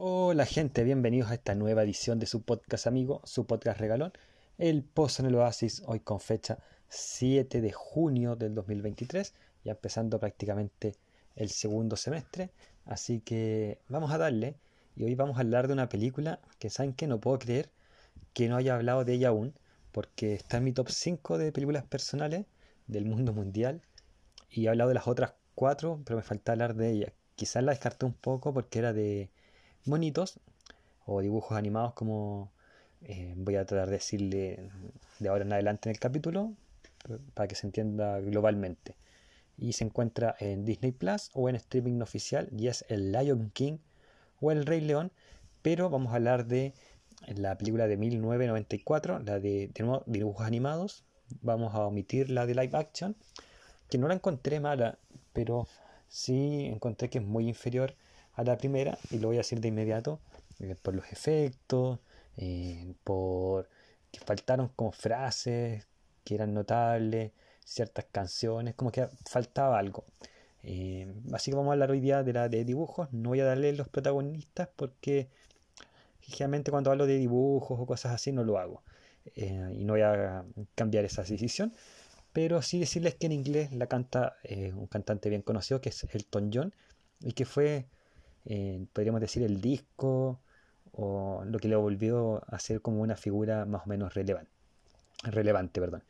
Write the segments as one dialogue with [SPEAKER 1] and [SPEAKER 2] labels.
[SPEAKER 1] Hola gente, bienvenidos a esta nueva edición de su podcast amigo, su podcast regalón, El Pozo en el Oasis, hoy con fecha 7 de junio del 2023, ya empezando prácticamente el segundo semestre, así que vamos a darle, y hoy vamos a hablar de una película que saben que no puedo creer que no haya hablado de ella aún, porque está en mi top 5 de películas personales del mundo mundial, y he hablado de las otras 4, pero me falta hablar de ella. Quizás la descarté un poco porque era de monitos o dibujos animados como eh, voy a tratar de decirle de ahora en adelante en el capítulo para que se entienda globalmente. Y se encuentra en Disney Plus o en streaming oficial y es el Lion King o el Rey León pero vamos a hablar de la película de 1994 la de, de dibujos animados. Vamos a omitir la de live action que no la encontré mala pero sí encontré que es muy inferior a la primera y lo voy a decir de inmediato eh, por los efectos, eh, por que faltaron como frases que eran notables, ciertas canciones, como que faltaba algo. Eh, así que vamos a hablar hoy día de la de dibujos. No voy a darle los protagonistas porque generalmente cuando hablo de dibujos o cosas así no lo hago. y no voy a cambiar esa decisión. Pero sí decirles que en inglés la canta un cantante bien conocido que es Elton John y que fue eh, podríamos decir el disco o lo que le volvió a ser como una figura más o menos relevante. relevante perdón.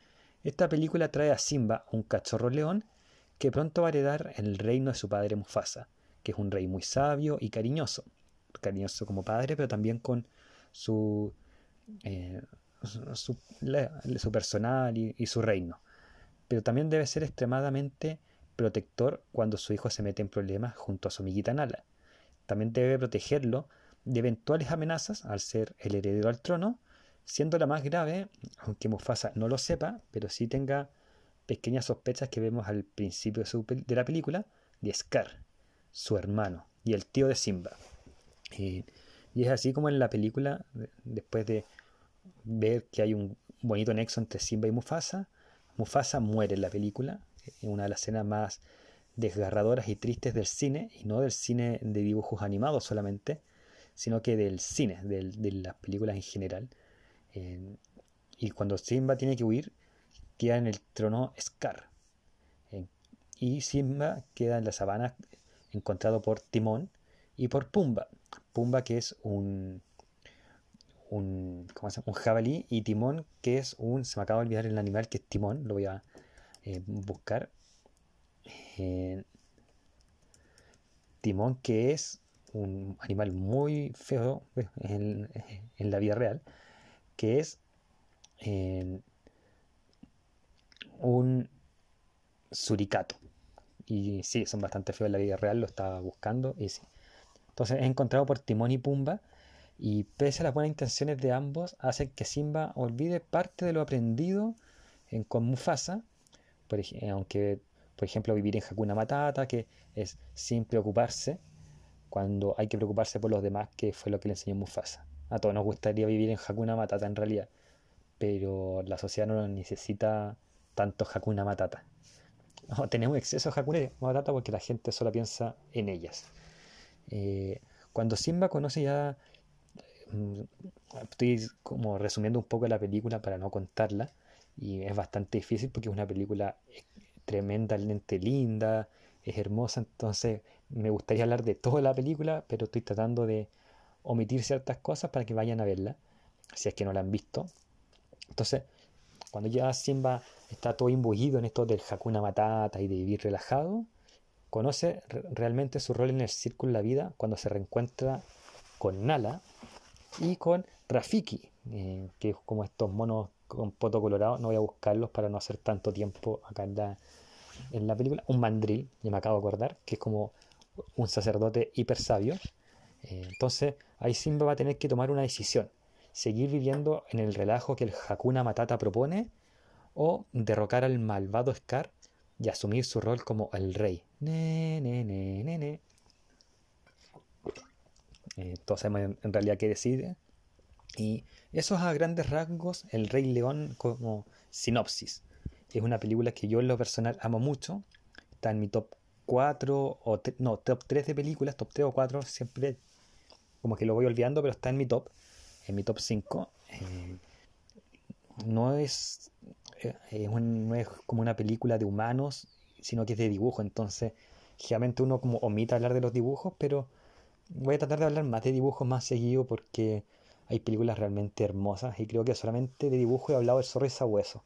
[SPEAKER 1] Esta película trae a Simba, un cachorro león, que pronto va a heredar el reino de su padre Mufasa, que es un rey muy sabio y cariñoso. Cariñoso como padre, pero también con su, eh, su, personal y su reino. Pero también debe ser extremadamente protector cuando su hijo se mete en problemas junto a su amiguita Nala también debe protegerlo de eventuales amenazas al ser el heredero al trono, siendo la más grave, aunque Mufasa no lo sepa, pero sí tenga pequeñas sospechas que vemos al principio de, la película, de Scar, su hermano, y el tío de Simba. y es así como en la película, después de ver que hay un bonito nexo entre Simba y Mufasa, Mufasa muere en la película, en una de las escenas más desgarradoras y tristes del cine, y no del cine de dibujos animados solamente, sino que del cine, de las películas en general. y cuando Simba tiene que huir, queda en el trono Scar. y Simba queda en la sabana encontrado por Timón y por Pumba. Pumba que es un, un, un jabalí y Timón que es un, se me acaba de olvidar el animal que es Timón, lo voy a eh, buscar, timón, que es un animal muy feo en, la vida real, que es un suricato. Y sí, son bastante feos en la vida real, lo estaba buscando y sí. Entonces es encontrado por Timón y Pumba y pese a las buenas intenciones de ambos, hacen que Simba olvide parte de lo aprendido en, con Mufasa, aunque por ejemplo, vivir en Hakuna Matata, que es sin preocuparse, cuando hay que preocuparse por los demás, que fue lo que le enseñó Mufasa. A todos nos gustaría vivir en Hakuna Matata en realidad, pero la sociedad no necesita tanto Hakuna Matata. tenemos exceso de Hakuna Matata porque la gente solo piensa en ellas. Eh, cuando Simba conoce ya, mm, estoy como resumiendo un poco la película para no contarla, y es bastante difícil porque es una película tremendamente linda, es hermosa, entonces me gustaría hablar de toda la película, pero estoy tratando de omitir ciertas cosas para que vayan a verla, si es que no la han visto. Entonces, cuando ya Simba está todo imbuido en esto del Hakuna Matata y de vivir relajado, conoce realmente su rol en el círculo de la vida cuando se reencuentra con Nala y con Rafiki, eh, que es como estos monos con poto colorado, no voy a buscarlos para no hacer tanto tiempo acá en la, película. Un mandril, ya me acabo de acordar, que es como un sacerdote hiper sabio. Eh, entonces ahí Simba va a tener que tomar una decisión. Seguir viviendo en el relajo que el Hakuna Matata propone o derrocar al malvado Scar y asumir su rol como el rey. Ne, ne, ne. Eh, en realidad qué decide. Y eso es a grandes rasgos El Rey León como sinopsis. Es una película que yo en lo personal amo mucho. Está en mi top 4 o no, top 3 de películas, top 3 o 4, siempre como que lo voy olvidando, pero está en mi top, en mi top 5. no es, no es como una película de humanos, sino que es de dibujo, entonces generalmente uno como omita hablar de los dibujos, pero voy a tratar de hablar más de dibujos más seguido porque hay películas realmente hermosas y creo que solamente de dibujo he hablado de Zorro y Sabueso.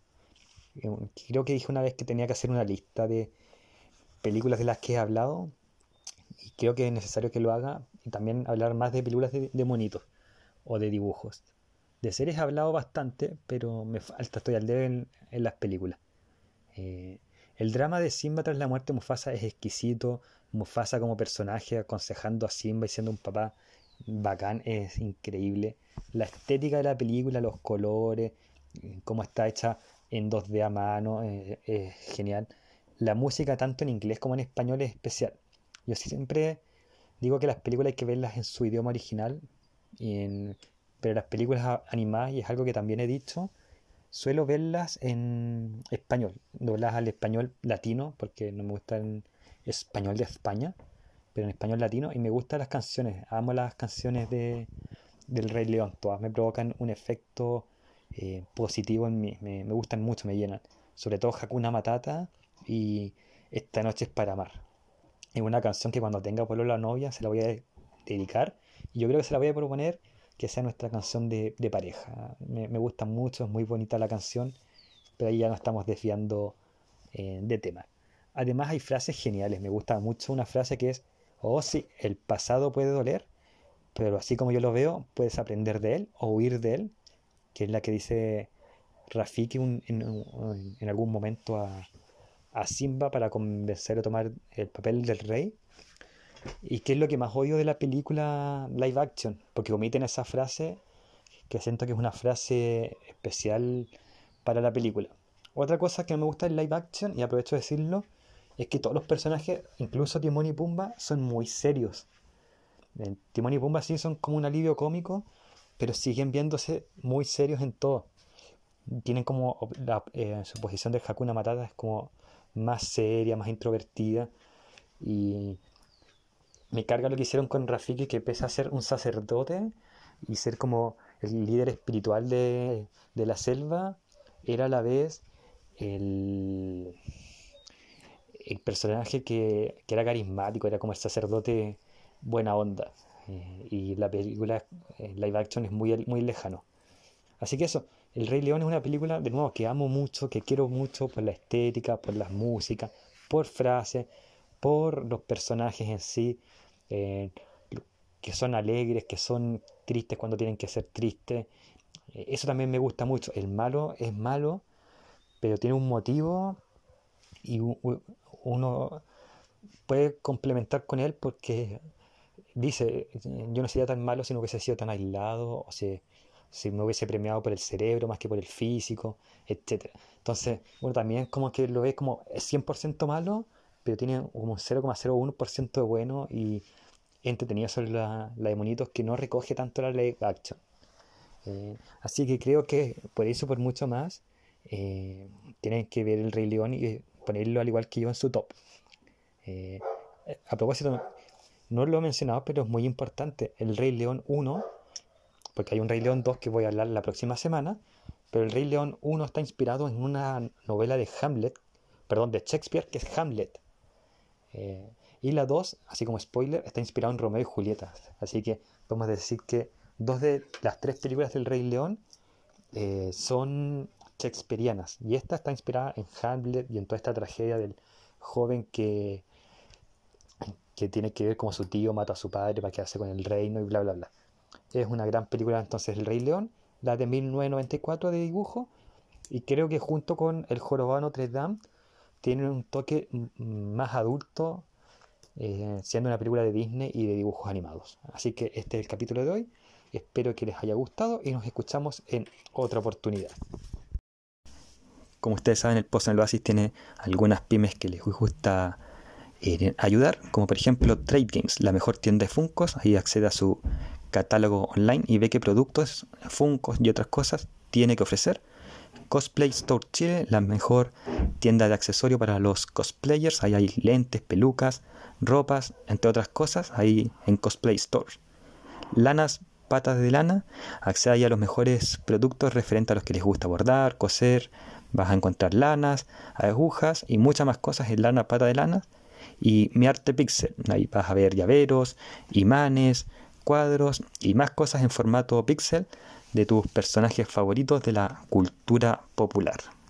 [SPEAKER 1] Eh, creo que dije una vez que tenía que hacer una lista de películas de las que he hablado y creo que es necesario que lo haga y también hablar más de películas de, monitos o de dibujos. De series he hablado bastante, pero me falta, estoy al debe en, las películas. Eh, el drama de Simba tras la muerte de Mufasa es exquisito. Mufasa como personaje aconsejando a Simba y siendo un papá bacán es increíble. La estética de la película, los colores, cómo está hecha en 2D a mano, eh, es genial. La música tanto en inglés como en español es especial. Yo siempre digo que las películas hay que verlas en su idioma original, pero las películas animadas, y es algo que también he dicho, suelo verlas en español, dobladas al español latino, porque no me gusta en español de España, pero en español latino, y me gustan las canciones, amo las canciones de, del Rey León, todas me provocan un efecto eh, positivo en mí, me, gustan mucho, me llenan, sobre todo Hakuna Matata y Esta noche es para amar. Es una canción que cuando tenga por la novia se la voy a dedicar, y yo creo que se la voy a proponer que sea nuestra canción de, pareja. Me, gusta mucho, es muy bonita la canción, pero ahí ya no estamos desviando eh, de tema. Además hay frases geniales, me gusta mucho una frase que es, oh sí, el pasado puede doler, pero así como yo lo veo, puedes aprender de él o huir de él, que es la que dice Rafiki en, algún momento a, Simba para convencerlo a tomar el papel del rey ¿Y qué es lo que más odio de la película live action? Porque omiten esa frase que siento que es una frase especial para la película. Otra cosa que me gusta del live action, y aprovecho de decirlo, es que todos los personajes, incluso Timón y Pumba, son muy serios. Timón y Pumba sí son como un alivio cómico, pero siguen viéndose muy serios en todo. Tienen como la, eh, su posición de Hakuna Matata es como más seria, más introvertida. Y me carga lo que hicieron con Rafiki, que pese a ser un sacerdote y ser como el líder espiritual de, la selva, era a la vez el, el personaje que, era carismático, era como el sacerdote buena onda. Eh, y la película eh, live action es muy, muy lejano. Así que eso, El Rey León es una película, de nuevo, que amo mucho, que quiero mucho por la estética, por las músicas, por frases, por los personajes en sí. Eh, que son alegres, que son tristes cuando tienen que ser tristes. Eso también me gusta mucho. El malo es malo, pero tiene un motivo y uno puede complementar con él porque dice, yo no sería tan malo si no hubiese sido tan aislado, o si, si me hubiese premiado por el cerebro más que por el físico, etc. Entonces, bueno, también como que lo ve como es 100% malo, pero tiene como un 0,01% de bueno y entretenido sobre la, la, de monitos que no recoge tanto la live action. Eh, así que creo que por eso, por mucho más, eh, tienen que ver el Rey León y ponerlo al igual que yo en su top. Eh, a propósito, no lo he mencionado, pero es muy importante. El Rey León 1, porque hay un Rey León 2 que voy a hablar la próxima semana, pero el Rey León 1 está inspirado en una novela de Hamlet, perdón, de Shakespeare, que es Hamlet. Y la 2, así como spoiler, está inspirado en Romeo y Julieta. Así que podemos decir que dos de las tres películas del Rey León eh, son shakespearianas. Y esta está inspirada en Hamlet y en toda esta tragedia del joven que, que tiene que ver como su tío mata a su padre para quedarse con el reino y bla, bla, bla. Es una gran película entonces El Rey León, la de 1994 de dibujo. Y creo que junto con El Jorobado Notre Dame tiene un toque más adulto eh, siendo una película de Disney y de dibujos animados. Así que este es el capítulo de hoy. Espero que les haya gustado y nos escuchamos en otra oportunidad. Como ustedes saben, el Post en el Oasis tiene algunas pymes que les gusta eh, ayudar, como por ejemplo Trade Games, la mejor tienda de Funcos. Ahí accede a su catálogo online y ve qué productos, Funcos y otras cosas tiene que ofrecer. Cosplay Store Chile, la mejor tienda de accesorios para los cosplayers. Ahí hay lentes, pelucas, ropas, entre otras cosas, ahí en Cosplay Store. Lanas Patas de Lana. Accede a los mejores productos referentes a los que les gusta bordar, coser. Vas a encontrar lanas, agujas y muchas más cosas en Lana Pata de Lana. Y Mi Arte Pixel. Ahí vas a ver llaveros, imanes, cuadros y más cosas en formato pixel de tus personajes favoritos de la cultura popular.